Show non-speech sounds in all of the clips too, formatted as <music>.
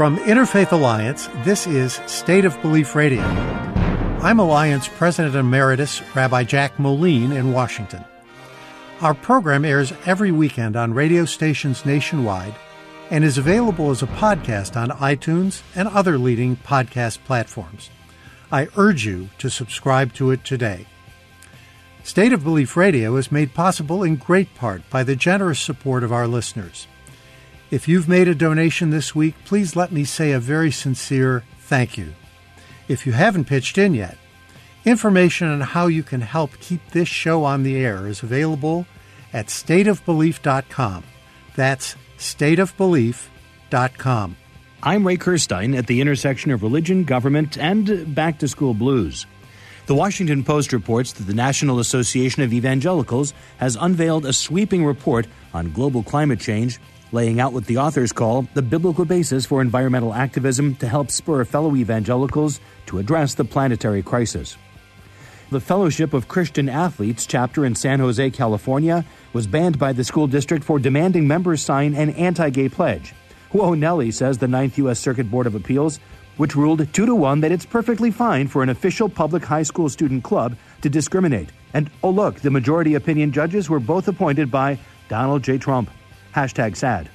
From Interfaith Alliance, this is State of Belief Radio. I'm Alliance President Emeritus Rabbi Jack Moline in Washington. Our program airs every weekend on radio stations nationwide and is available as a podcast on iTunes and other leading podcast platforms. I urge you to subscribe to it today. State of Belief Radio is made possible in great part by the generous support of our listeners. If you've made a donation this week, please let me say a very sincere thank you. If you haven't pitched in yet, information on how you can help keep this show on the air is available at stateofbelief.com. That's stateofbelief.com. I'm Ray Kirstein at the intersection of religion, government, and back to school blues. The Washington Post reports that the National Association of Evangelicals has unveiled a sweeping report on global climate change laying out what the authors call the biblical basis for environmental activism to help spur fellow evangelicals to address the planetary crisis. The Fellowship of Christian Athletes chapter in San Jose, California, was banned by the school district for demanding members sign an anti gay pledge. Whoa Nelly says the Ninth U.S. Circuit Board of Appeals, which ruled 2 to 1 that it's perfectly fine for an official public high school student club to discriminate. And oh, look, the majority opinion judges were both appointed by Donald J. Trump. Hashtag sad.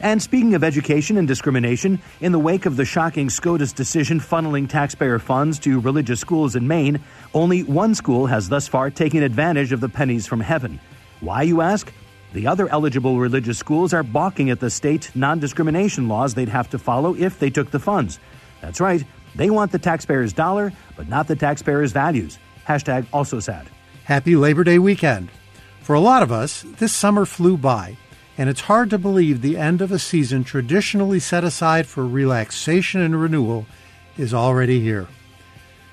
And speaking of education and discrimination, in the wake of the shocking SCOTUS decision funneling taxpayer funds to religious schools in Maine, only one school has thus far taken advantage of the pennies from heaven. Why, you ask? The other eligible religious schools are balking at the state non discrimination laws they'd have to follow if they took the funds. That's right, they want the taxpayer's dollar, but not the taxpayer's values. Hashtag also sad. Happy Labor Day weekend. For a lot of us, this summer flew by and it's hard to believe the end of a season traditionally set aside for relaxation and renewal is already here.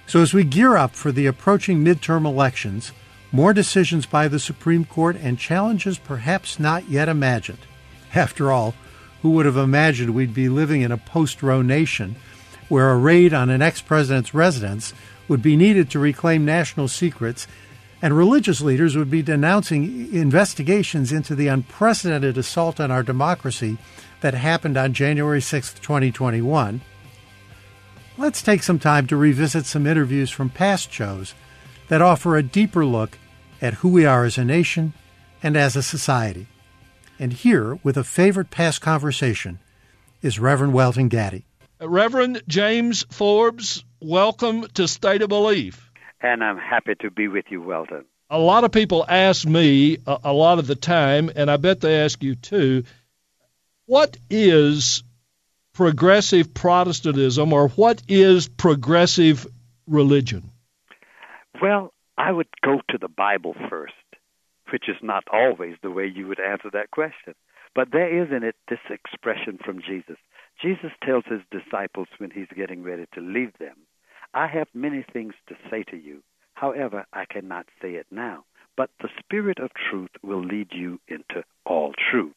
So, as we gear up for the approaching midterm elections, more decisions by the Supreme Court and challenges perhaps not yet imagined. After all, who would have imagined we'd be living in a post Roe nation where a raid on an ex president's residence would be needed to reclaim national secrets and religious leaders would be denouncing investigations into the unprecedented assault on our democracy that happened on January 6, 2021. Let's take some time to revisit some interviews from past shows that offer a deeper look at who we are as a nation and as a society. And here, with a favorite past conversation, is Reverend Welton Gaddy. Reverend James Forbes, welcome to State of Belief and I'm happy to be with you, Welton. A lot of people ask me a, a lot of the time, and I bet they ask you too, what is progressive Protestantism or what is progressive religion? Well, I would go to the Bible first, which is not always the way you would answer that question. But there is in it this expression from Jesus. Jesus tells his disciples when he's getting ready to leave them I have many things to say to you. However, I cannot say it now. But the Spirit of truth will lead you into all truth.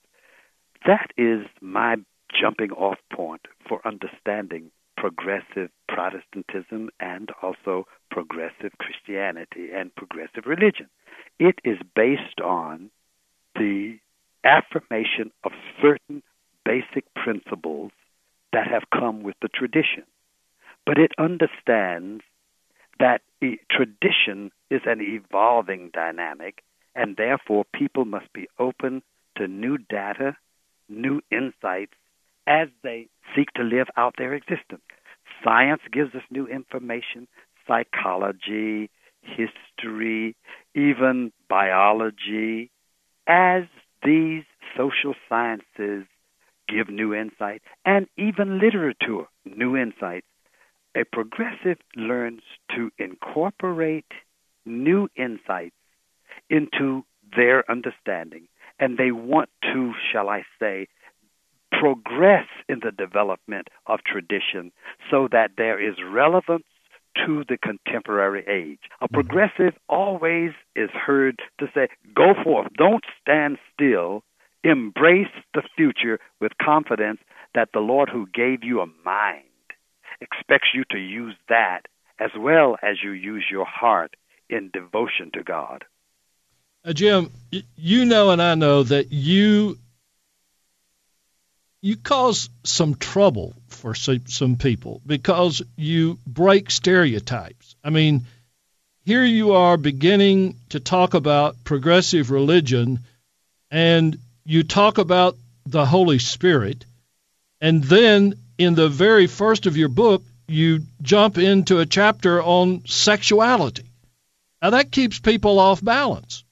That is my jumping off point for understanding progressive Protestantism and also progressive Christianity and progressive religion. It is based on the affirmation of certain basic principles that have come with the tradition but it understands that tradition is an evolving dynamic, and therefore people must be open to new data, new insights as they seek to live out their existence. Science gives us new information, psychology, history, even biology. As these social sciences give new insight, and even literature, new insights, a progressive learns to incorporate new insights into their understanding, and they want to, shall I say, progress in the development of tradition so that there is relevance to the contemporary age. A mm-hmm. progressive always is heard to say, go forth, don't stand still, embrace the future with confidence that the Lord who gave you a mind expects you to use that as well as you use your heart in devotion to God. Uh, Jim, you know and I know that you you cause some trouble for some people because you break stereotypes. I mean, here you are beginning to talk about progressive religion and you talk about the Holy Spirit, and then in the very first of your book, you jump into a chapter on sexuality. Now that keeps people off balance.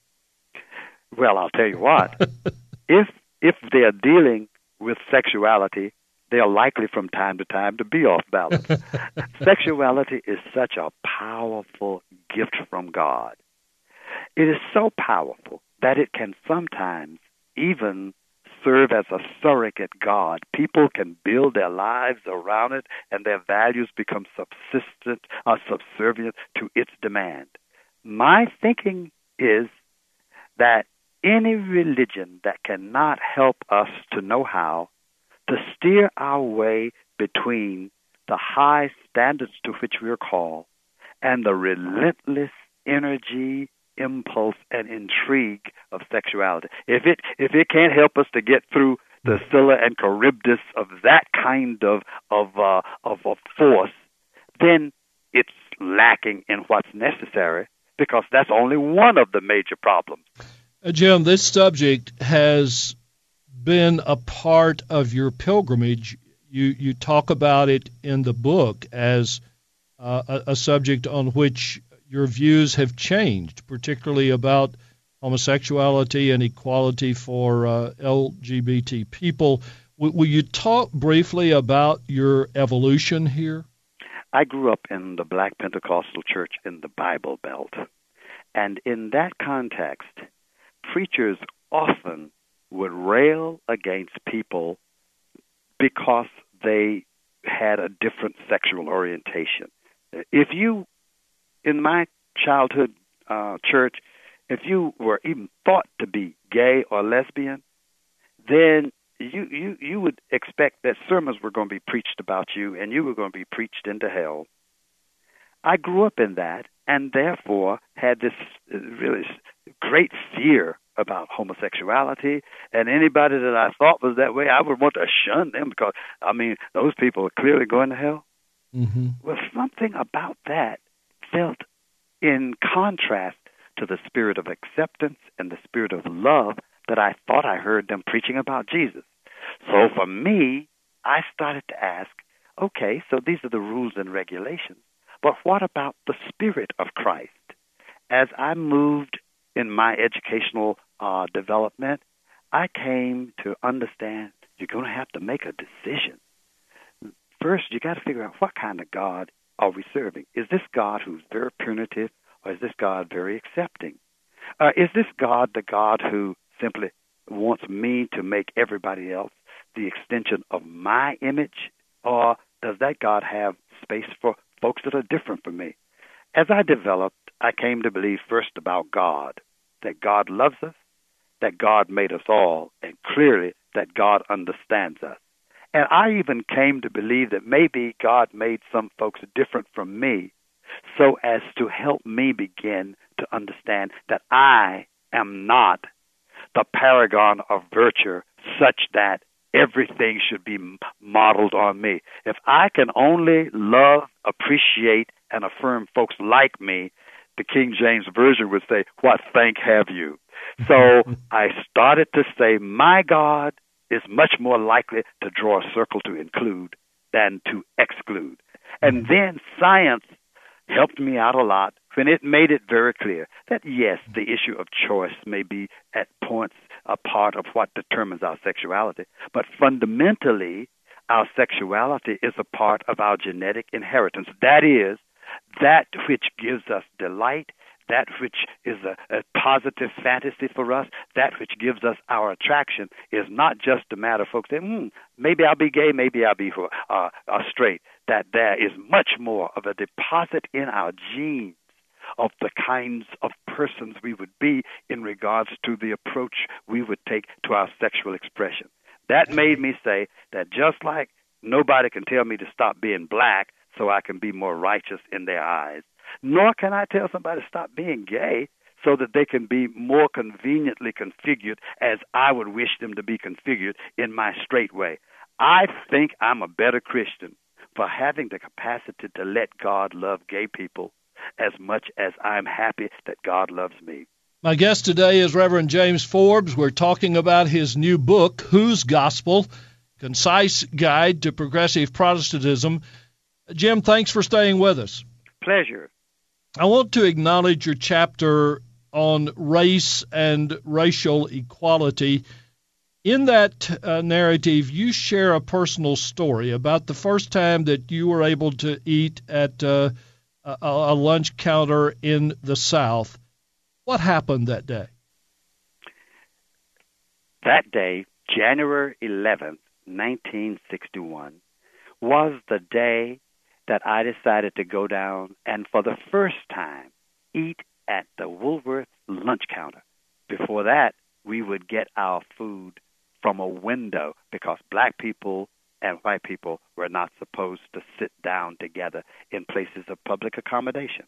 Well, I'll tell you what. <laughs> if if they're dealing with sexuality, they are likely from time to time to be off balance. <laughs> sexuality is such a powerful gift from God. It is so powerful that it can sometimes even serve as a surrogate God. People can build their lives around it, and their values become subsistent or subservient to its demand. My thinking is that any religion that cannot help us to know how to steer our way between the high standards to which we are called and the relentless energy, impulse, and intrigue of sexuality. If it if it can't help us to get through the Scylla and Charybdis of that kind of of uh, of, of force, then it's lacking in what's necessary because that's only one of the major problems. Uh, Jim, this subject has been a part of your pilgrimage. You you talk about it in the book as uh, a, a, subject on which your views have changed, particularly about homosexuality and equality for uh, LGBT people. W- will you talk briefly about your evolution here? I grew up in the Black Pentecostal Church in the Bible Belt. And in that context, preachers often would rail against people because they had a different sexual orientation. If you, in my childhood uh, church, if you were even thought to be gay or lesbian, then you, you, you would expect that sermons were going to be preached about you and you were going to be preached into hell. I grew up in that and therefore had this uh, really great fear about homosexuality and anybody that I thought was that way, I would want to shun them because I mean those people are clearly going to hell. Mm-hmm. Well, something about that felt in contrast to the spirit of acceptance and the spirit of love that I thought I heard them preaching about Jesus. So for me, I started to ask, okay, so these are the rules and regulations, but what about the spirit of Christ? As I moved in my educational uh, development, I came to understand you're going to have to make a decision. First, you got to figure out what kind of God are we serving. Is this God who's very punitive, or is this God very accepting? Uh, is this God the God who simply wants me to make everybody else the extension of my image, or does that God have space for folks that are different from me? As I developed, I came to believe first about God, that God loves us, that God made us all, and clearly that God understands us. And I even came to believe that maybe God made some folks different from me so as to help me begin to understand that I am not the paragon of virtue such that everything should be modeled on me. If I can only love, appreciate, and affirm folks like me, the King James Version would say, What thank have you? So <laughs> I started to say, My God is much more likely to draw a circle to include than to exclude. And mm-hmm. then science helped me out a lot when it made it very clear that yes, the issue of choice may be at points a part of what determines our sexuality, but fundamentally, our sexuality is a part of our genetic inheritance. That is, that which gives us delight, that which is a, a, positive fantasy for us, that which gives us our attraction, is not just a matter of folks saying, hmm, maybe I'll be gay, maybe I'll be uh, uh, straight. That there is much more of a deposit in our genes of the kinds of persons we would be in regards to the approach we would take to our sexual expression. That made me say that just like nobody can tell me to stop being black so I can be more righteous in their eyes, nor can I tell somebody to stop being gay so that they can be more conveniently configured as I would wish them to be configured in my straight way. I think I'm a better Christian for having the capacity to let God love gay people as much as I'm happy that God loves me. My guest today is Reverend James Forbes. We're talking about his new book, Whose Gospel? Concise Guide to Progressive Protestantism. Jim, thanks for staying with us. Pleasure. I want to acknowledge your chapter on race and racial equality. In that uh, narrative, you share a personal story about the first time that you were able to eat at uh, a, a lunch counter in the South. What happened that day? That day, January 11th, 1961, was the day that I decided to go down and for the first time eat at the Woolworth lunch counter. Before that, we would get our food from a window because black people and white people were not supposed to sit down together in places of public accommodation.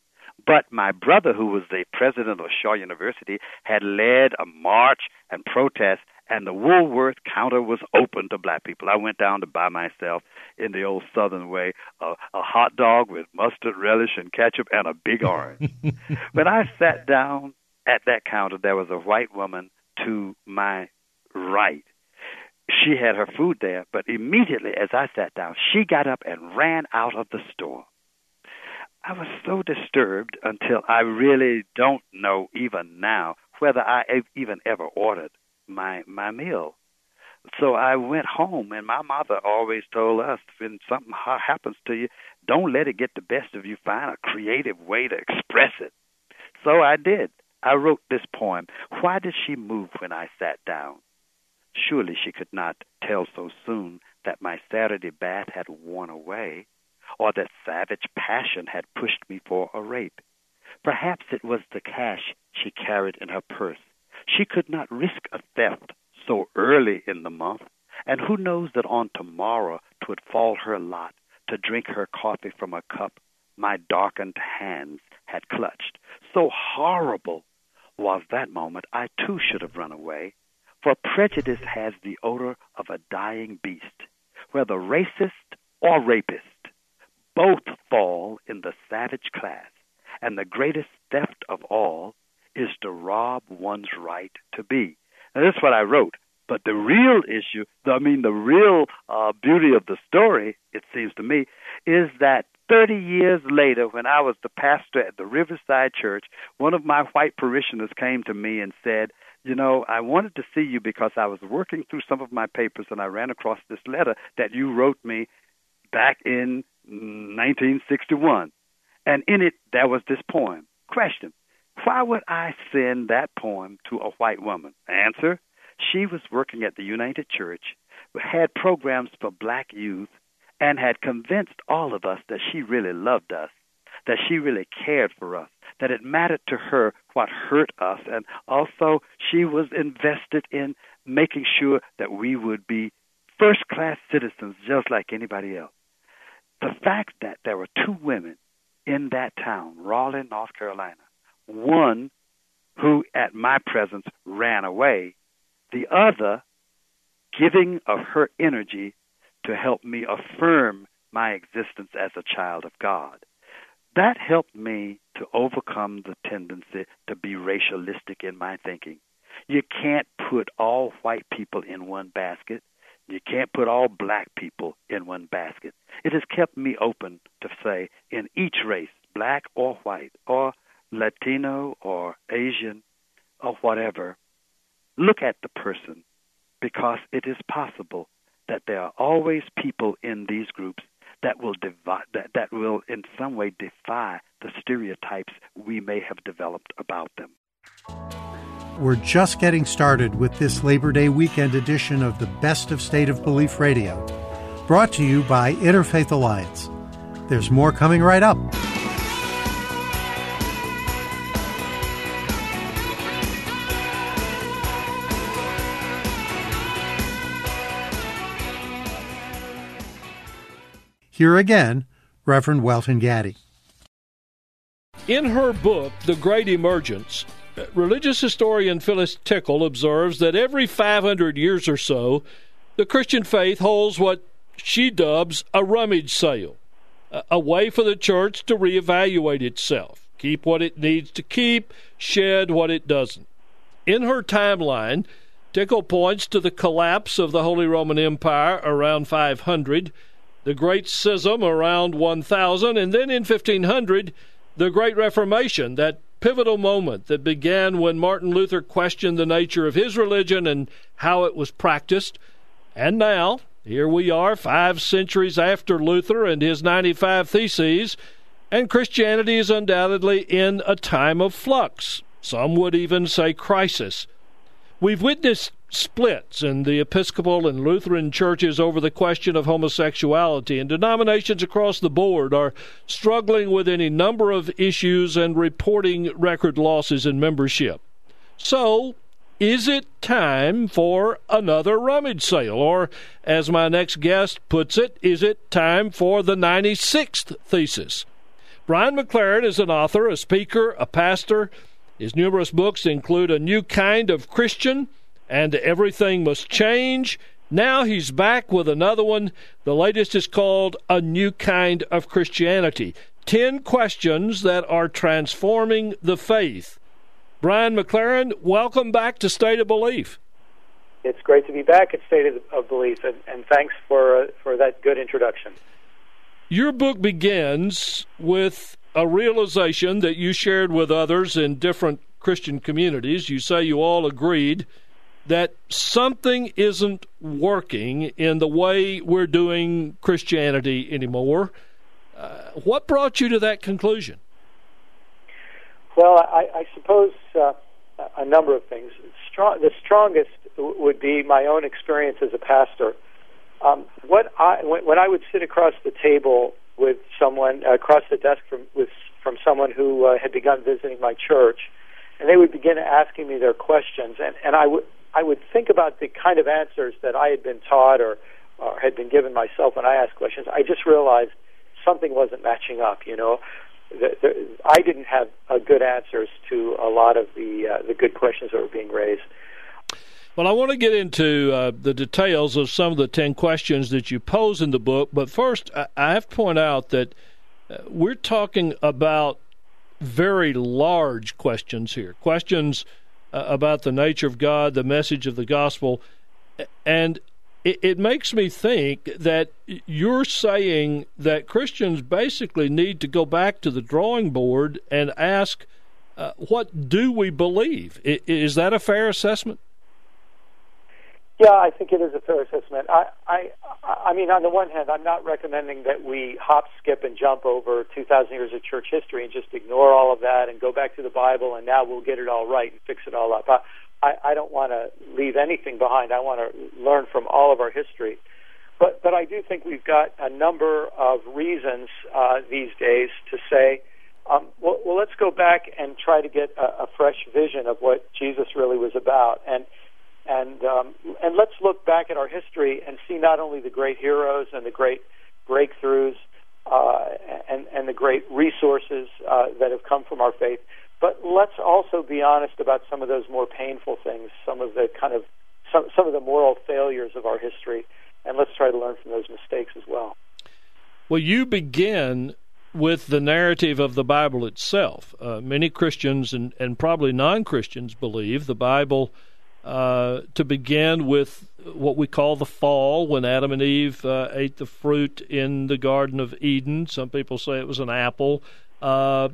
But my brother, who was the president of Shaw University, had led a march and protest and the Woolworth counter was open to black people. I went down to buy myself, in the old Southern way, a, a hot dog with mustard relish and ketchup and a big <laughs> orange. when I sat down at that counter, there was a white woman to my right. She had her food there, but immediately as I sat down, she got up and ran out of the store. I was so disturbed until I really don't know even now whether I even ever ordered my my meal. So I went home, and my mother always told us when something happens to you, don't let it get the best of you. Find a creative way to express it. So I did. I wrote this poem. Why did she move when I sat down? Surely she could not tell so soon that my Saturday bath had worn away, or that savage passion had pushed me for a rape. Perhaps it was the cash she carried in her purse she could not risk a theft so early in the month, and who knows that on tomorrow twould fall her lot to drink her coffee from a cup my darkened hands had clutched. So horrible was that moment, I too should have run away, for prejudice has the odor of a dying beast, whether racist or rapist both fall in the savage class, and the greatest theft of all is to rob one's right to be. And that's what I wrote. But the real issue, I mean, the real uh, beauty of the story, it seems to me, is that 30 years later, when I was the pastor at the Riverside Church, one of my white parishioners came to me and said, You know, I wanted to see you because I was working through some of my papers and I ran across this letter that you wrote me back in 1961. And in it, there was this poem. Question why would I send that poem to a white woman? Answer She was working at the United Church, had programs for black youth, and had convinced all of us that she really loved us, that she really cared for us, that it mattered to her what hurt us, and also she was invested in making sure that we would be first class citizens just like anybody else. The fact that there were two women in that town, Raleigh, North Carolina, one who, at my presence, ran away, the other giving of her energy to help me affirm my existence as a child of God. That helped me to overcome the tendency to be racialistic in my thinking. You can't put all white people in one basket. You can't put all black people in one basket. It has kept me open to say, in each race, black or white, or Latino or Asian or whatever, look at the person because it is possible that there are always people in these groups that will that, that will in some way defy the stereotypes we may have developed about them. We're just getting started with this Labor Day weekend edition of the Best of State of Belief Radio, brought to you by Interfaith Alliance. There's more coming right up. Here again, Reverend Welton Gaddy. In her book, The Great Emergence, religious historian Phyllis Tickle observes that every 500 years or so, the Christian faith holds what she dubs a rummage sale, a way for the church to reevaluate itself, keep what it needs to keep, shed what it doesn't. In her timeline, Tickle points to the collapse of the Holy Roman Empire around 500, the Great Schism around 1000, and then in 1500, the Great Reformation, that pivotal moment that began when Martin Luther questioned the nature of his religion and how it was practiced. And now, here we are, five centuries after Luther and his 95 Theses, and Christianity is undoubtedly in a time of flux. Some would even say crisis. We've witnessed splits in the Episcopal and Lutheran churches over the question of homosexuality, and denominations across the board are struggling with any number of issues and reporting record losses in membership. So, is it time for another rummage sale? Or, as my next guest puts it, is it time for the 96th thesis? Brian McLaren is an author, a speaker, a pastor. His numerous books include A New Kind of Christian and Everything Must Change. Now he's back with another one. The latest is called A New Kind of Christianity 10 Questions That Are Transforming the Faith. Brian McLaren, welcome back to State of Belief. It's great to be back at State of Belief, and, and thanks for uh, for that good introduction. Your book begins with a realization that you shared with others in different Christian communities. You say you all agreed that something isn't working in the way we're doing Christianity anymore. Uh, what brought you to that conclusion? Well, I, I suppose uh, a number of things. Strong, the strongest would be my own experience as a pastor. Um, what I when, when I would sit across the table with someone uh, across the desk from with from someone who uh, had begun visiting my church, and they would begin asking me their questions, and and I would I would think about the kind of answers that I had been taught or, or had been given myself when I asked questions. I just realized something wasn't matching up. You know, the, the, I didn't have uh, good answers to a lot of the uh, the good questions that were being raised. Well, I want to get into uh, the details of some of the 10 questions that you pose in the book, but first, I have to point out that uh, we're talking about very large questions here. Questions uh, about the nature of God, the message of the gospel, and it, it makes me think that you're saying that Christians basically need to go back to the drawing board and ask, uh, what do we believe? Is that a fair assessment? Yeah, I think it is a fair assessment. I, I, I mean, on the one hand, I'm not recommending that we hop, skip, and jump over 2,000 years of church history and just ignore all of that and go back to the Bible and now we'll get it all right and fix it all up. I, I, I don't want to leave anything behind. I want to learn from all of our history. But, but I do think we've got a number of reasons uh, these days to say, um, well, well, let's go back and try to get a, a fresh vision of what Jesus really was about. And and um, and let's look back at our history and see not only the great heroes and the great breakthroughs uh, and and the great resources uh, that have come from our faith, but let's also be honest about some of those more painful things, some of the kind of some some of the moral failures of our history, and let's try to learn from those mistakes as well. Well, you begin with the narrative of the Bible itself. Uh, many Christians and, and probably non Christians believe the Bible uh, to begin with what we call the fall, when Adam and Eve uh, ate the fruit in the Garden of Eden. Some people say it was an apple. Uh,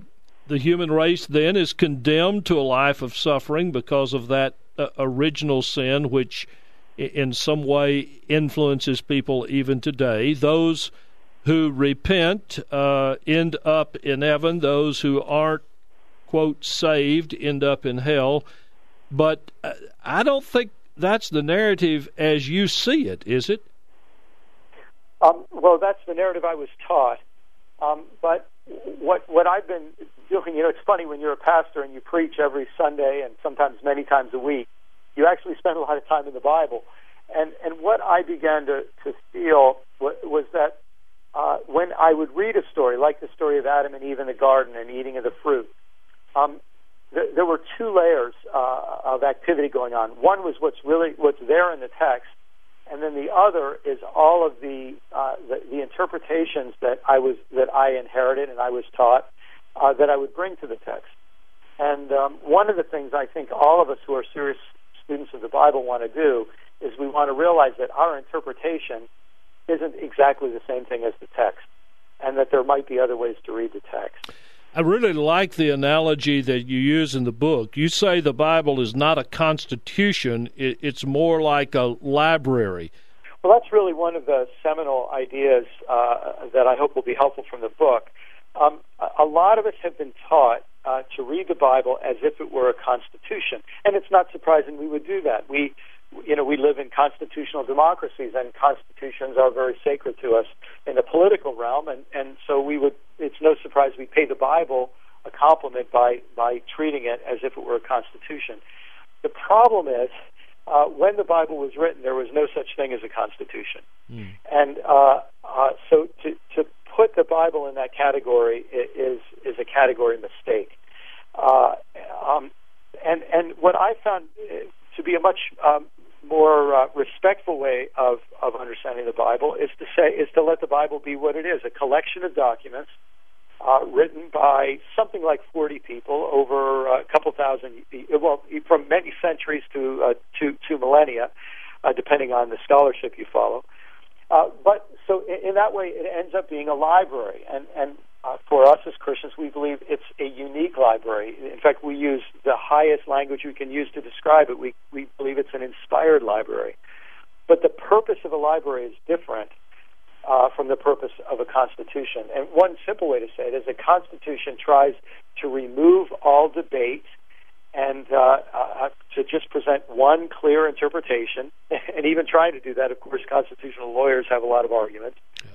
the human race then is condemned to a life of suffering because of that uh, original sin, which in some way influences people even today. Those who repent uh, end up in heaven. Those who aren't, quote, saved end up in hell. But uh, I don't think that's the narrative as you see it, is it? Um, well, that's the narrative I was taught. Um, but what what I've been doing, you know, it's funny when you're a pastor and you preach every Sunday and sometimes many times a week. You actually spend a lot of time in the Bible, and and what I began to to feel was, was that uh, when I would read a story like the story of Adam and Eve in the garden and eating of the fruit, um, there were two layers uh, of activity going on. One was what's really what's there in the text, and then the other is all of the, uh, the the interpretations that I was that I inherited and I was taught uh, that I would bring to the text. And um, one of the things I think all of us who are serious students of the Bible want to do is we want to realize that our interpretation isn't exactly the same thing as the text, and that there might be other ways to read the text. I really like the analogy that you use in the book. You say the Bible is not a constitution, it's more like a library. Well, that's really one of the seminal ideas uh, that I hope will be helpful from the book. Um, a lot of us have been taught uh, to read the Bible as if it were a constitution, and it's not surprising we would do that. We you know, we live in constitutional democracies, and constitutions are very sacred to us in the political realm, and and so we would. It's no surprise we pay the Bible a compliment by by treating it as if it were a constitution. The problem is. Uh, when the Bible was written, there was no such thing as a constitution, mm. and uh, uh, so to to put the Bible in that category is is a category mistake. Uh, um, and and what I found uh, to be a much um, more uh, respectful way of, of understanding the Bible is to say is to let the Bible be what it is a collection of documents uh, written by something like 40 people over a couple thousand well from many centuries to uh, to, to millennia uh, depending on the scholarship you follow. Uh, but so in, in that way it ends up being a library. And and uh, for us as Christians, we believe it's a unique library. In fact, we use the highest language we can use to describe it. We, we believe it's an inspired library. But the purpose of a library is different uh, from the purpose of a constitution. And one simple way to say it is a constitution tries to remove all debate and uh, uh, to just present one clear interpretation. <laughs> and even trying to do that, of course, constitutional lawyers have a lot of arguments. Yeah.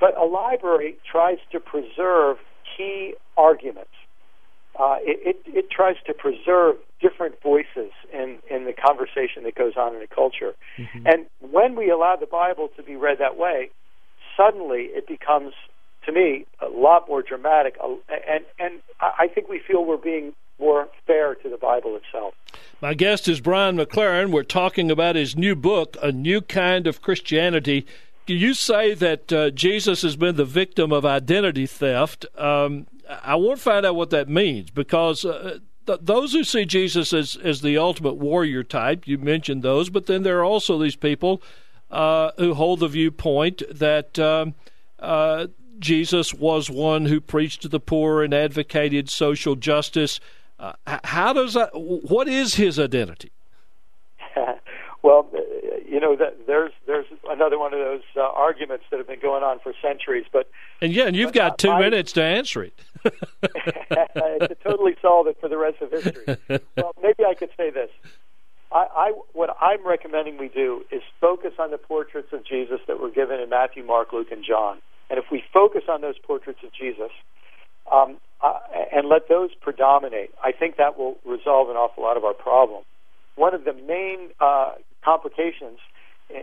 But a library tries to preserve key arguments. Uh, it, it, it, tries to preserve different voices in, in the conversation that goes on in a culture. Mm-hmm. And when we allow the Bible to be read that way, suddenly it becomes, to me, a lot more dramatic. And, and I think we feel we're being more fair to the Bible itself. My guest is Brian McLaren. We're talking about his new book, A New Kind of Christianity you say that uh, Jesus has been the victim of identity theft. Um, I want to find out what that means because uh, th- those who see Jesus as, as the ultimate warrior type, you mentioned those, but then there are also these people uh, who hold the viewpoint that um, uh, Jesus was one who preached to the poor and advocated social justice. Uh, how does that? What is his identity? <laughs> well, you know that there's there's another one of those uh, arguments that have been going on for centuries. But and yeah, and you've got two minutes to answer it. <laughs> to totally solve it for the rest of history. Well, maybe I could say this. I, I what I'm recommending we do is focus on the portraits of Jesus that were given in Matthew, Mark, Luke, and John. And if we focus on those portraits of Jesus, um, uh, and let those predominate, I think that will resolve an awful lot of our problem. One of the main uh, complications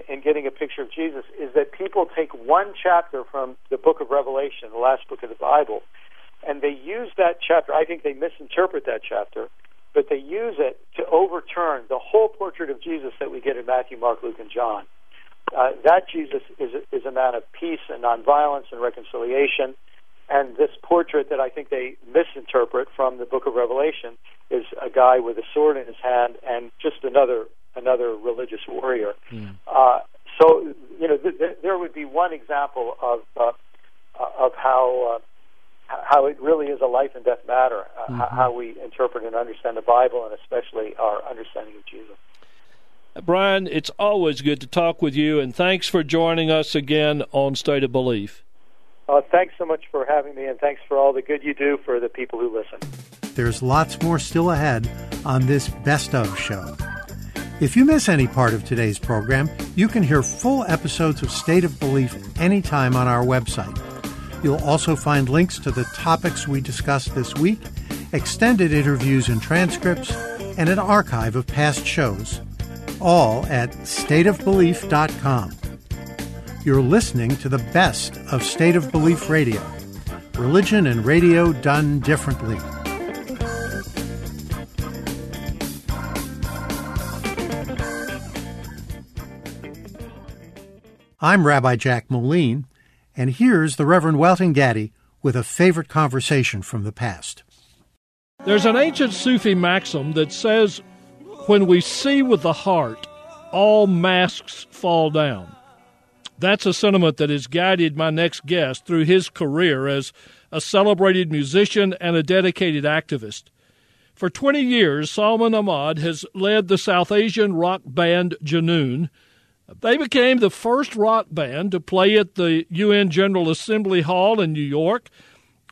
in, getting a picture of Jesus is that people take one chapter from the book of Revelation, the last book of the Bible, and they use that chapter. I think they misinterpret that chapter, but they use it to overturn the whole portrait of Jesus that we get in Matthew, Mark, Luke, and John. Uh, that Jesus is a, is a man of peace and nonviolence and reconciliation. And this portrait that I think they misinterpret from the book of Revelation is a guy with a sword in his hand and just another another religious warrior. Mm. Uh, so, you know, th- th- there would be one example of uh, of how uh, how it really is a life and death matter, uh, mm-hmm. how we interpret and understand the Bible, and especially our understanding of Jesus. Brian, it's always good to talk with you, and thanks for joining us again on State of Belief. Uh, thanks so much for having me, and thanks for all the good you do for the people who listen. There's lots more still ahead on this Best of show. If you miss any part of today's program, you can hear full episodes of State of Belief anytime on our website. You'll also find links to the topics we discussed this week, extended interviews and transcripts, and an archive of past shows, all at stateofbelief.com. You're listening to the best of State of Belief Radio, religion and radio done differently. I'm Rabbi Jack Moline, and here's the Reverend Welton Gaddy with a favorite conversation from the past. There's an ancient Sufi maxim that says, When we see with the heart, all masks fall down. That's a sentiment that has guided my next guest through his career as a celebrated musician and a dedicated activist. For 20 years, Salman Ahmad has led the South Asian rock band Junoon. They became the first rock band to play at the UN General Assembly Hall in New York,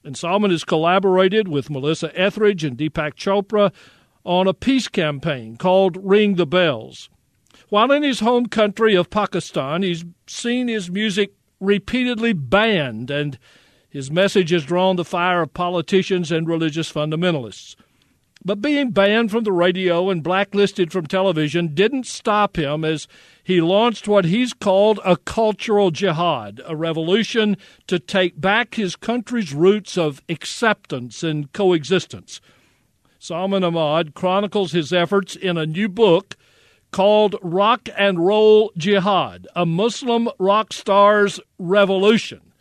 and Salman has collaborated with Melissa Etheridge and Deepak Chopra on a peace campaign called Ring the Bells. While in his home country of Pakistan, he's seen his music repeatedly banned, and his message has drawn the fire of politicians and religious fundamentalists. But being banned from the radio and blacklisted from television didn't stop him as he launched what he's called a cultural jihad, a revolution to take back his country's roots of acceptance and coexistence. Salman Ahmad chronicles his efforts in a new book called Rock and Roll Jihad, a Muslim rock star's revolution.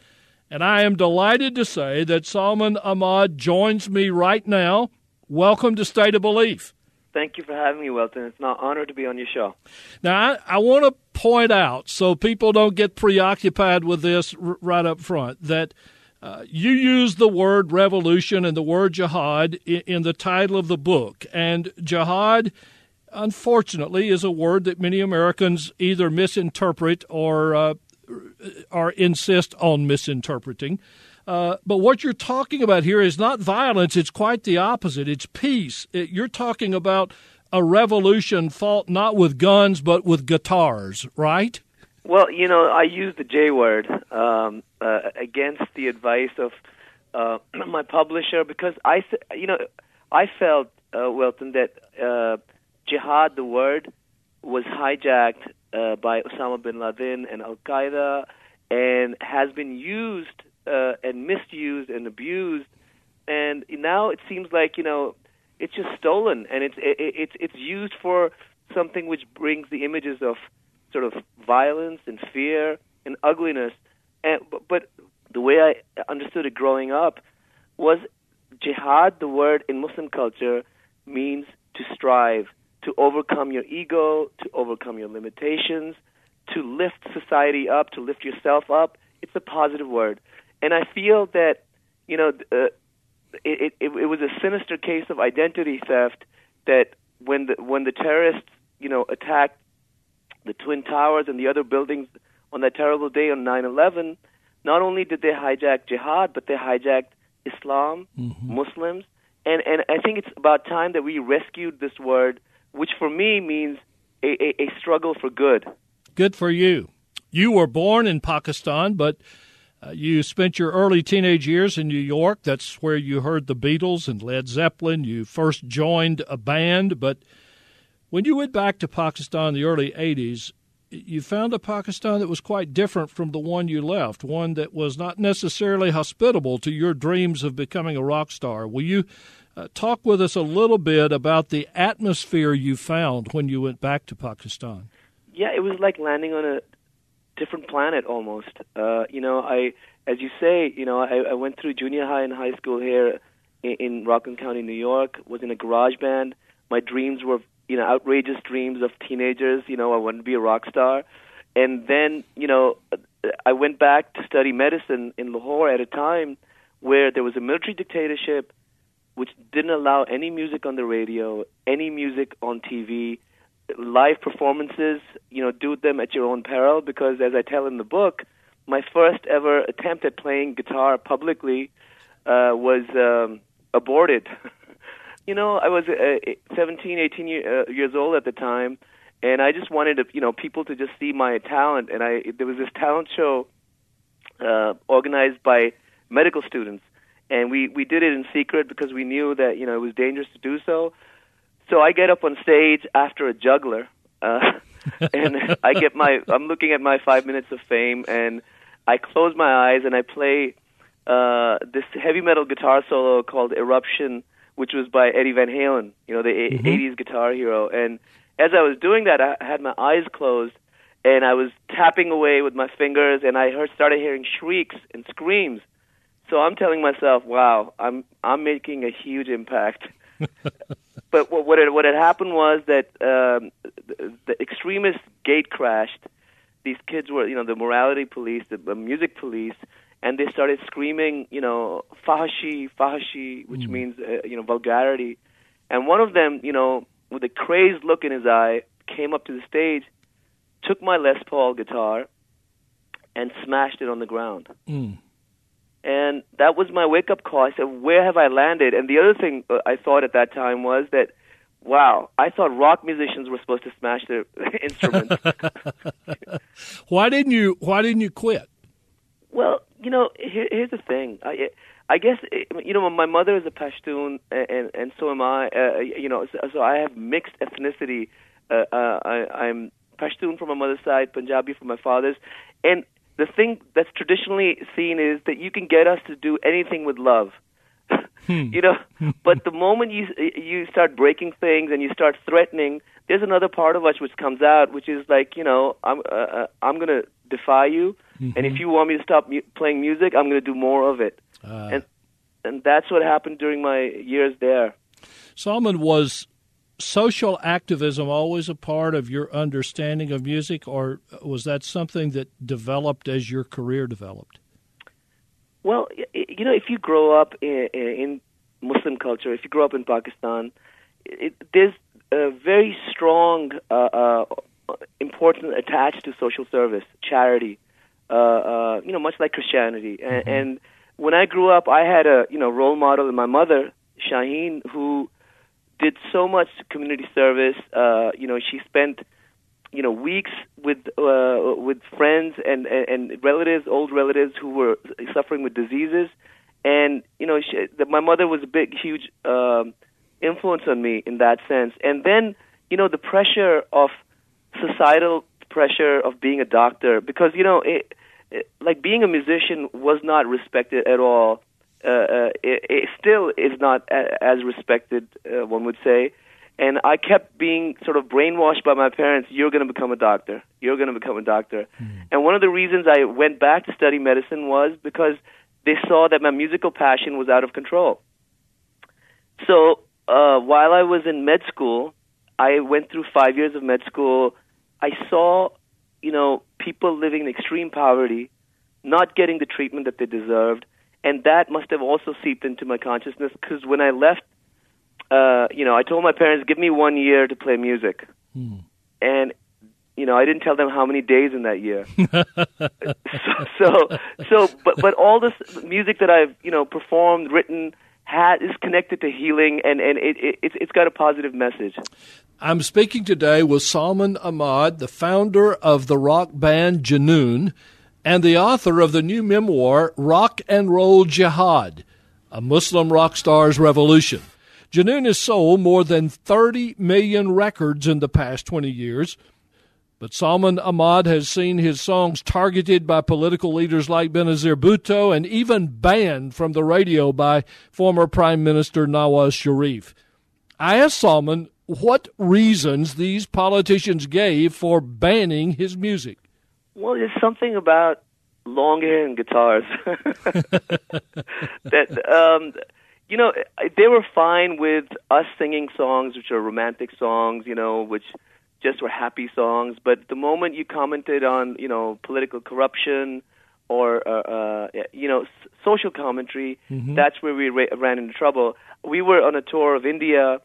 And I am delighted to say that Salman Ahmad joins me right now. Welcome to State of Belief. Thank you for having me, Welton. It's an honor to be on your show. Now, I, I want to point out, so people don't get preoccupied with this r- right up front, that uh, you use the word revolution and the word jihad in, in the title of the book. And jihad unfortunately, is a word that many Americans either misinterpret or uh, or insist on misinterpreting. Uh, but what you're talking about here is not violence; it's quite the opposite. It's peace. It, you're talking about a revolution fought not with guns but with guitars, right? Well, you know, I use the J word um, uh, against the advice of uh, <clears throat> my publisher because I, you know, I felt uh, Welton that uh, jihad, the word, was hijacked uh, by Osama bin Laden and Al Qaeda, and has been used uh, and misused and abused, and now it seems like you know it's just stolen, and it's it, it's it's used for something which brings the images of sort of violence and fear and ugliness, and but, but the way I understood it growing up was jihad. The word in Muslim culture means to strive to overcome your ego, to overcome your limitations, to lift society up, to lift yourself up. It's a positive word. And I feel that, you know, uh, it, it, it was a sinister case of identity theft that when the, when the terrorists, you know, attacked the Twin Towers and the other buildings on that terrible day on 9 11, not only did they hijack jihad, but they hijacked Islam, mm-hmm. Muslims. And, and I think it's about time that we rescued this word which for me means a, a, a struggle for good. Good for you. You were born in Pakistan, but uh, you spent your early teenage years in New York. That's where you heard the Beatles and Led Zeppelin. You first joined a band, but when you went back to Pakistan in the early 80s, you found a Pakistan that was quite different from the one you left, one that was not necessarily hospitable to your dreams of becoming a rock star. Will you uh, talk with us a little bit about the atmosphere you found when you went back to Pakistan. Yeah, it was like landing on a different planet almost. Uh, you know, I, as you say, you know, I, I went through junior high and high school here in, in Rockland County, New York. Was in a garage band. My dreams were, you know, outrageous dreams of teenagers. You know, I wanted to be a rock star. And then, you know, I went back to study medicine in Lahore at a time where there was a military dictatorship which didn't allow any music on the radio, any music on TV, live performances, you know, do them at your own peril because as I tell in the book, my first ever attempt at playing guitar publicly uh, was um, aborted. <laughs> you know, I was uh, 17, 18 year, uh, years old at the time, and I just wanted to, you know, people to just see my talent. And I there was this talent show uh, organized by medical students, and we we did it in secret because we knew that you know it was dangerous to do so. So I get up on stage after a juggler, uh, <laughs> and I get my I'm looking at my five minutes of fame, and I close my eyes and I play uh, this heavy metal guitar solo called Eruption, which was by Eddie Van Halen, you know the mm-hmm. '80s guitar hero. And as I was doing that, I had my eyes closed, and I was tapping away with my fingers, and I heard started hearing shrieks and screams. So I'm telling myself, "Wow, I'm I'm making a huge impact." <laughs> but what what had, what had happened was that um, the, the extremist gate crashed. These kids were, you know, the morality police, the, the music police, and they started screaming, you know, fahashi, fahashi, which mm. means, uh, you know, vulgarity. And one of them, you know, with a crazed look in his eye, came up to the stage, took my Les Paul guitar, and smashed it on the ground. Mm. And that was my wake up call. I said, Where have I landed? And the other thing uh, I thought at that time was that, wow, I thought rock musicians were supposed to smash their <laughs> instruments. <laughs> why didn't you Why didn't you quit? Well, you know, here, here's the thing. I, I guess you know my mother is a Pashtun, and and so am I. Uh, you know, so, so I have mixed ethnicity. Uh, uh, I, I'm Pashtun from my mother's side, Punjabi from my father's, and the thing that's traditionally seen is that you can get us to do anything with love. <laughs> Hmm. you know, <laughs> but the moment you you start breaking things and you start threatening, there's another part of us which comes out, which is like, you know, I'm uh, uh I'm gonna defy you, mm-hmm. and if you want me to stop mu- playing music, I'm gonna do more of it, uh. and and that's what happened during my years there. Salman was social activism always a part of your understanding of music, or was that something that developed as your career developed? Well, you know, if you grow up in, in Muslim culture, if you grow up in Pakistan, it, there's a very strong uh, uh, importance attached to social service, charity. Uh, uh, you know, much like Christianity. And, mm-hmm. and when I grew up, I had a you know role model in my mother, Shaheen, who did so much community service. Uh, you know, she spent you know weeks with uh, with friends and, and relatives, old relatives who were suffering with diseases, and you know she, the, my mother was a big, huge um, influence on me in that sense. And then you know the pressure of societal pressure of being a doctor because you know it, it, like being a musician was not respected at all uh, uh, it, it still is not a, as respected, uh, one would say. And I kept being sort of brainwashed by my parents. You're going to become a doctor. You're going to become a doctor. Mm. And one of the reasons I went back to study medicine was because they saw that my musical passion was out of control. So uh, while I was in med school, I went through five years of med school. I saw, you know, people living in extreme poverty, not getting the treatment that they deserved, and that must have also seeped into my consciousness because when I left, uh, you know, I told my parents, "Give me one year to play music," hmm. and you know, I didn't tell them how many days in that year. so, <laughs> <laughs> so, so, but but all this music that I've you know performed, written, had is connected to healing, and and it, it it's it's got a positive message. I'm speaking today with Salman Ahmad, the founder of the rock band Junoon and the author of the new memoir, Rock and Roll Jihad A Muslim Rock Star's Revolution. Junoon has sold more than 30 million records in the past 20 years. But Salman Ahmad has seen his songs targeted by political leaders like Benazir Bhutto and even banned from the radio by former Prime Minister Nawaz Sharif. I asked Salman what reasons these politicians gave for banning his music. Well, there's something about long hair and guitars <laughs> that um you know they were fine with us singing songs which are romantic songs you know which just were happy songs but the moment you commented on you know political corruption or uh, uh you know s- social commentary mm-hmm. that's where we ra- ran into trouble we were on a tour of india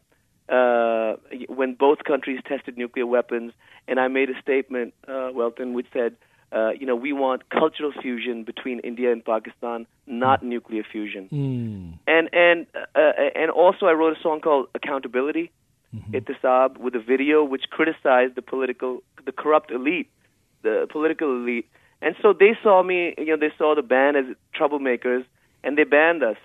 uh when both countries tested nuclear weapons and i made a statement uh welton which said uh, you know, we want cultural fusion between India and Pakistan, not nuclear fusion. Mm. And and uh, and also, I wrote a song called Accountability, mm-hmm. Ittisab, with a video which criticized the political, the corrupt elite, the political elite. And so they saw me, you know, they saw the band as troublemakers, and they banned us.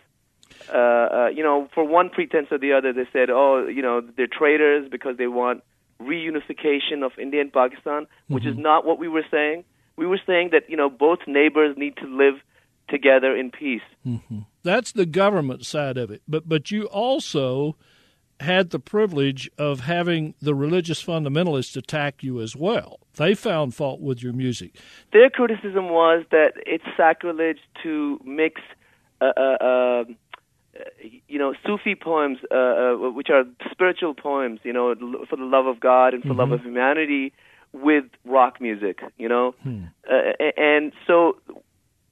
Uh, uh, you know, for one pretense or the other, they said, oh, you know, they're traitors because they want reunification of India and Pakistan, which mm-hmm. is not what we were saying we were saying that you know both neighbors need to live together in peace. Mm-hmm. That's the government side of it, but but you also had the privilege of having the religious fundamentalists attack you as well. They found fault with your music. Their criticism was that it's sacrilege to mix, uh, uh, uh, you know, Sufi poems, uh, uh, which are spiritual poems, you know, for the love of God and for mm-hmm. love of humanity, with rock music, you know, hmm. Uh, and so,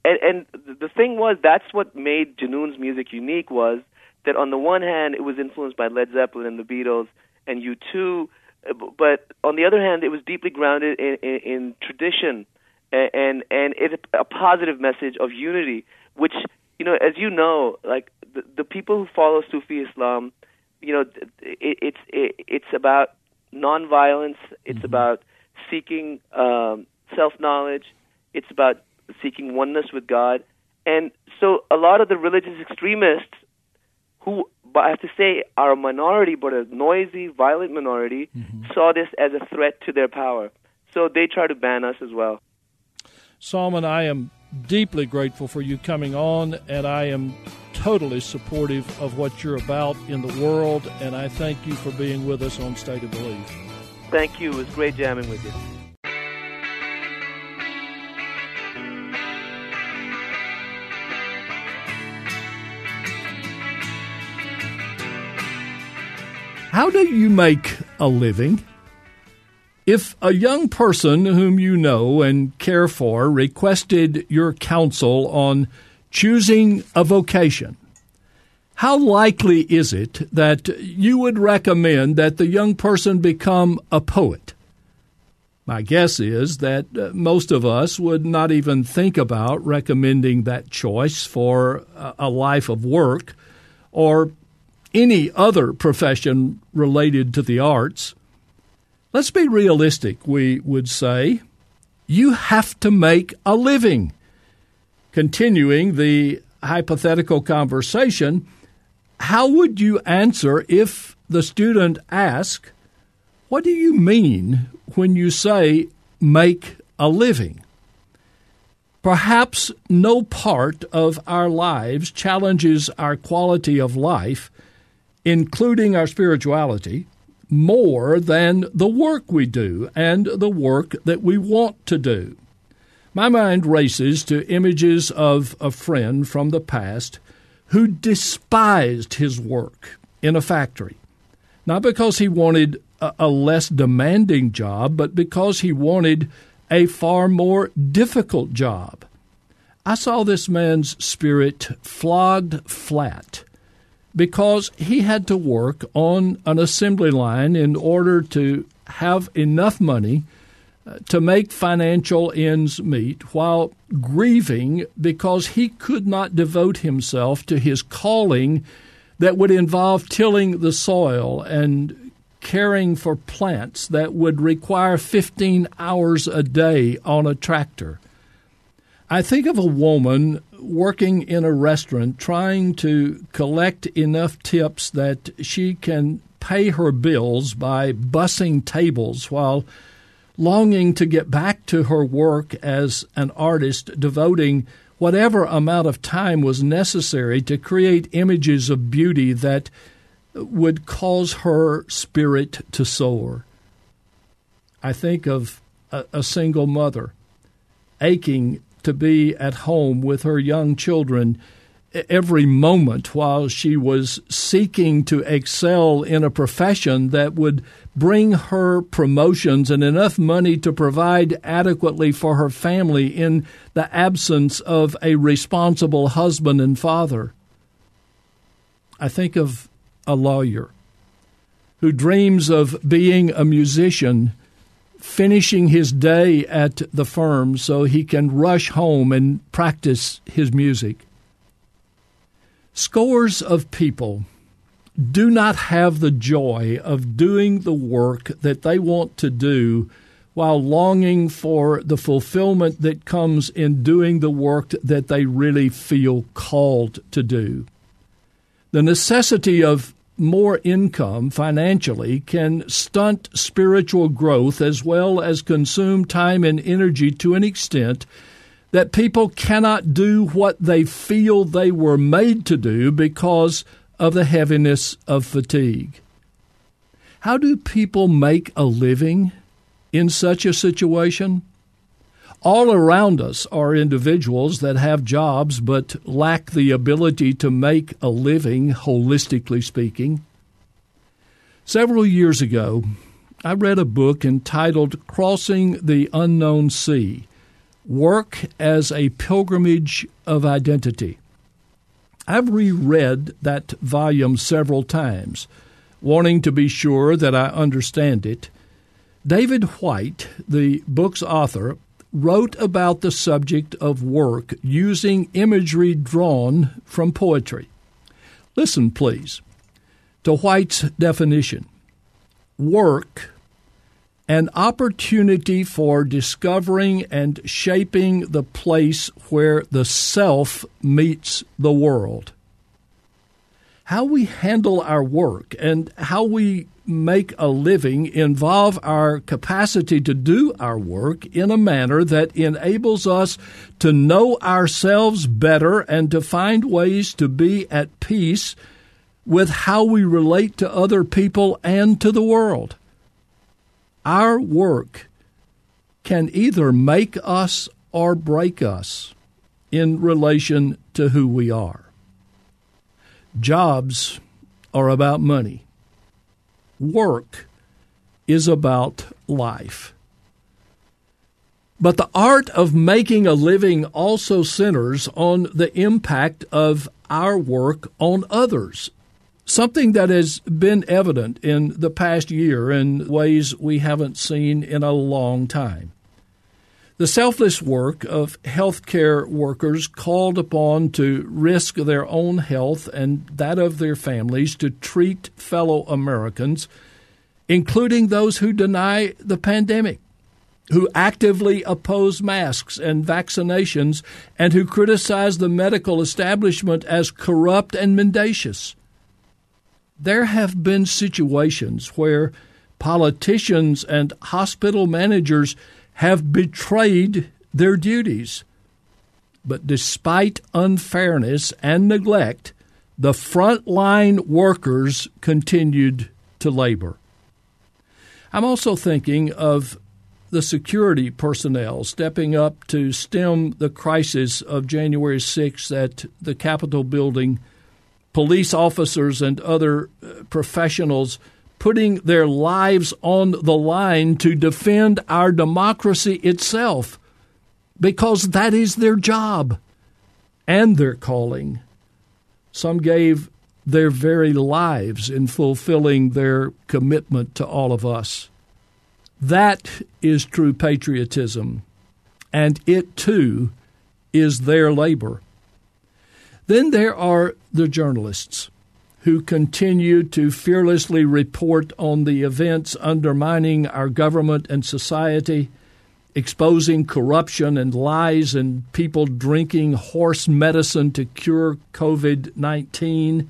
and, and the thing was that's what made Junoon's music unique was that on the one hand it was influenced by Led Zeppelin and the Beatles and U2, but on the other hand it was deeply grounded in, in, in tradition and and, and it, a positive message of unity, which you know, as you know, like the, the people who follow Sufi Islam, you know, it, it's it, it's about nonviolence. It's mm-hmm. about seeking um, self knowledge. It's about seeking oneness with God. And so a lot of the religious extremists who I have to say are a minority, but a noisy, violent minority, mm-hmm. saw this as a threat to their power. So they try to ban us as well. Salman, I am deeply grateful for you coming on, and I am totally supportive of what you're about in the world, and I thank you for being with us on State of Belief. Thank you. It was great jamming with you. How do you make a living? If a young person whom you know and care for requested your counsel on choosing a vocation, how likely is it that you would recommend that the young person become a poet? My guess is that uh, most of us would not even think about recommending that choice for a life of work or any other profession related to the arts. Let's be realistic, we would say. You have to make a living. Continuing the hypothetical conversation, how would you answer if the student asked, What do you mean when you say make a living? Perhaps no part of our lives challenges our quality of life including our spirituality, more than the work we do and the work that we want to do. My mind races to images of a friend from the past who despised his work in a factory, not because he wanted a, less demanding job, but because he wanted a far more difficult job. I saw this man's spirit flogged flat because he had to work on an assembly line in order to have enough money to make financial ends meet while grieving because he could not devote himself to his calling that would involve tilling the soil and caring for plants that would require 15 hours a day on a tractor. I think of a woman working in a restaurant trying to collect enough tips that she can pay her bills by bussing tables while longing to get back to her work as an artist, devoting whatever amount of time was necessary to create images of beauty that would cause her spirit to soar. I think of a, a single mother aching to be at home with her young children every moment while she was seeking to excel in a profession that would bring her promotions and enough money to provide adequately for her family in the absence of a responsible husband and father. I think of a lawyer who dreams of being a musician finishing his day at the firm so he can rush home and practice his music. Scores of people do not have the joy of doing the work that they want to do while longing for the fulfillment that comes in doing the work that they really feel called to do. The necessity of more income financially can stunt spiritual growth as well as consume time and energy to an extent that people cannot do what they feel they were made to do because of the heaviness of fatigue. How do people make a living in such a situation? All around us are individuals that have jobs but lack the ability to make a living, holistically speaking. Several years ago, I read a book entitled Crossing the Unknown Sea Work as a Pilgrimage of Identity. I've reread that volume several times, wanting to be sure that I understand it. David Whyte, the book's author, wrote about the subject of work using imagery drawn from poetry. Listen, please, to Whyte's definition work, an opportunity for discovering and shaping the place where the self meets the world. How we handle our work and how we make a living involve our capacity to do our work in a manner that enables us to know ourselves better and to find ways to be at peace with how we relate to other people and to the world. Our work can either make us or break us in relation to who we are. Jobs are about money work is about life. But the art of making a living also centers on the impact of our work on others. Something that has been evident in the past year in ways we haven't seen in a long time. The selfless work of healthcare workers called upon to risk their own health and that of their families to treat fellow Americans, including those who deny the pandemic, who actively oppose masks and vaccinations, and who criticize the medical establishment as corrupt and mendacious. There have been situations where politicians and hospital managers have betrayed their duties. But despite unfairness and neglect, the frontline workers continued to labor. I'm also thinking of the security personnel stepping up to stem the crisis of January 6th at the Capitol building, police officers and other uh, professionals putting their lives on the line to defend our democracy itself because that is their job and their calling. Some gave their very lives in fulfilling their commitment to all of us. That is true patriotism, and it too is their labor. Then there are the journalists who continue to fearlessly report on the events undermining our government and society, exposing corruption and lies and people drinking horse medicine to cure COVID 19.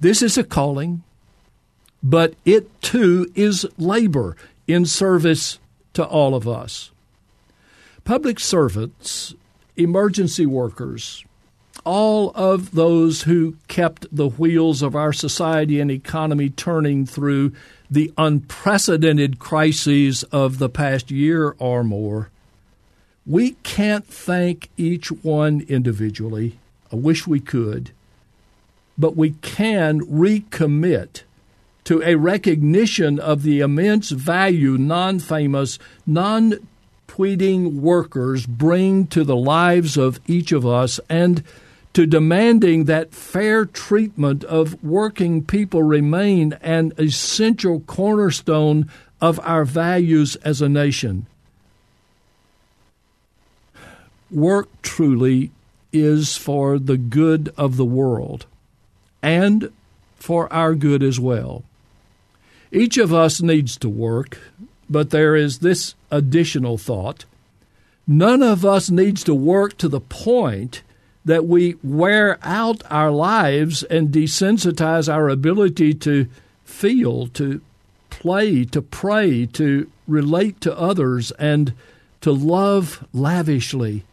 This is a calling, but it too is labor in service to all of us. Public servants, emergency workers, all of those who kept the wheels of our society and economy turning through the unprecedented crises of the past year or more. We can't thank each one individually. I wish we could. But we can recommit to a recognition of the immense value non famous, non tweeting workers bring to the lives of each of us and to demanding that fair treatment of working people remain an essential cornerstone of our values as a nation. Work truly is for the good of the world and for our good as well. Each of us needs to work, but there is this additional thought. None of us needs to work to the point that we wear out our lives and desensitize our ability to feel, to play, to pray, to relate to others, and to love lavishly.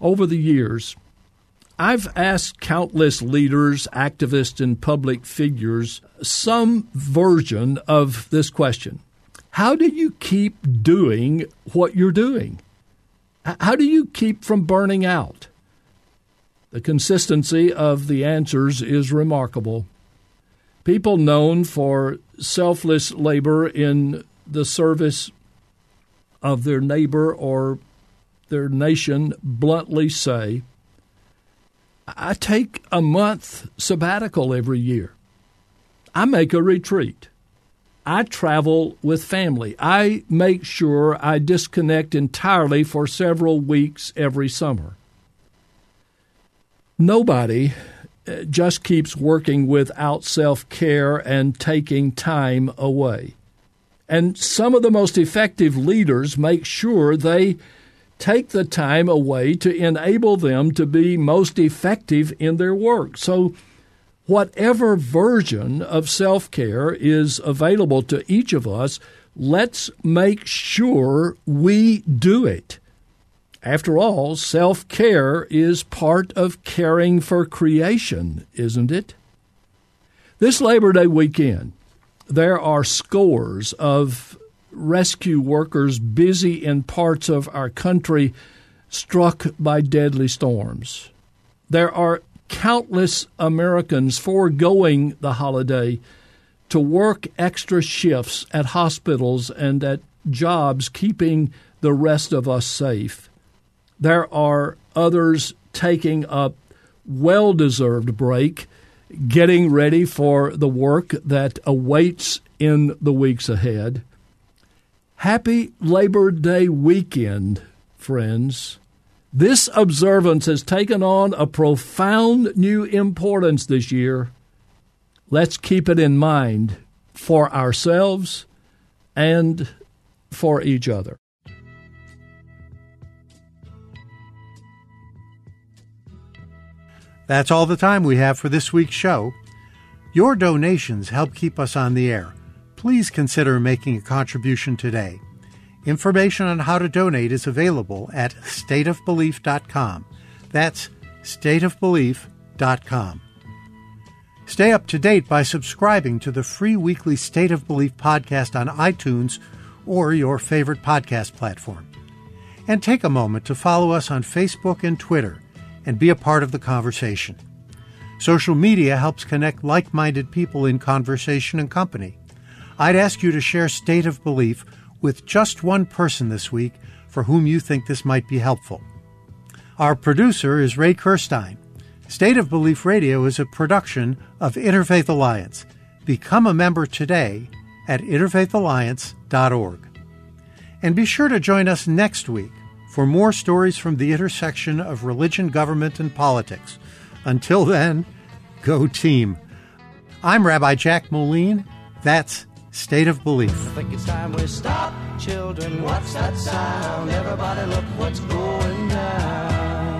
Over the years, I've asked countless leaders, activists, and public figures some version of this question How do you keep doing what you're doing? How do you keep from burning out? The consistency of the answers is remarkable. People known for selfless labor in the service of their neighbor or their nation bluntly say, I take a month sabbatical every year. I make a retreat. I travel with family. I make sure I disconnect entirely for several weeks every summer. Nobody uh, just keeps working without self care and taking time away. And some of the most effective leaders make sure they take the time away to enable them to be most effective in their work. So, whatever version of self care is available to each of us, let's make sure we do it. After all, self care is part of caring for creation, isn't it? This Labor Day weekend, there are scores of rescue workers busy in parts of our country struck by deadly storms. There are countless Americans foregoing the holiday to work extra shifts at hospitals and at jobs, keeping the rest of us safe. There are others taking a well deserved break, getting ready for the work that awaits in the weeks ahead. Happy Labor Day weekend, friends. This observance has taken on a profound new importance this year. Let's keep it in mind for ourselves and for each other. That's all the time we have for this week's show. Your donations help keep us on the air please consider making a contribution today. Information on how to donate is available at stateofbelief.com. That's stateofbelief.com. Stay up to date by subscribing to the free weekly State of Belief podcast on iTunes or your favorite podcast platform. And take a moment to follow us on Facebook and Twitter and be a part of the conversation. Social media helps connect like minded people in conversation and company. I'd ask you to share State of Belief with just one person this week for whom you think this might be helpful. Our producer is Ray Kirstein. State of Belief Radio is a production of Interfaith Alliance. Become a member today at interfaithalliance.org. And be sure to join us next week for more stories from the intersection of religion, government, and politics. Until then, go team. I'm Rabbi Jack Moline. That's State of Belief. I think it's time we stop. Children, what's that sound? Everybody look what's going down.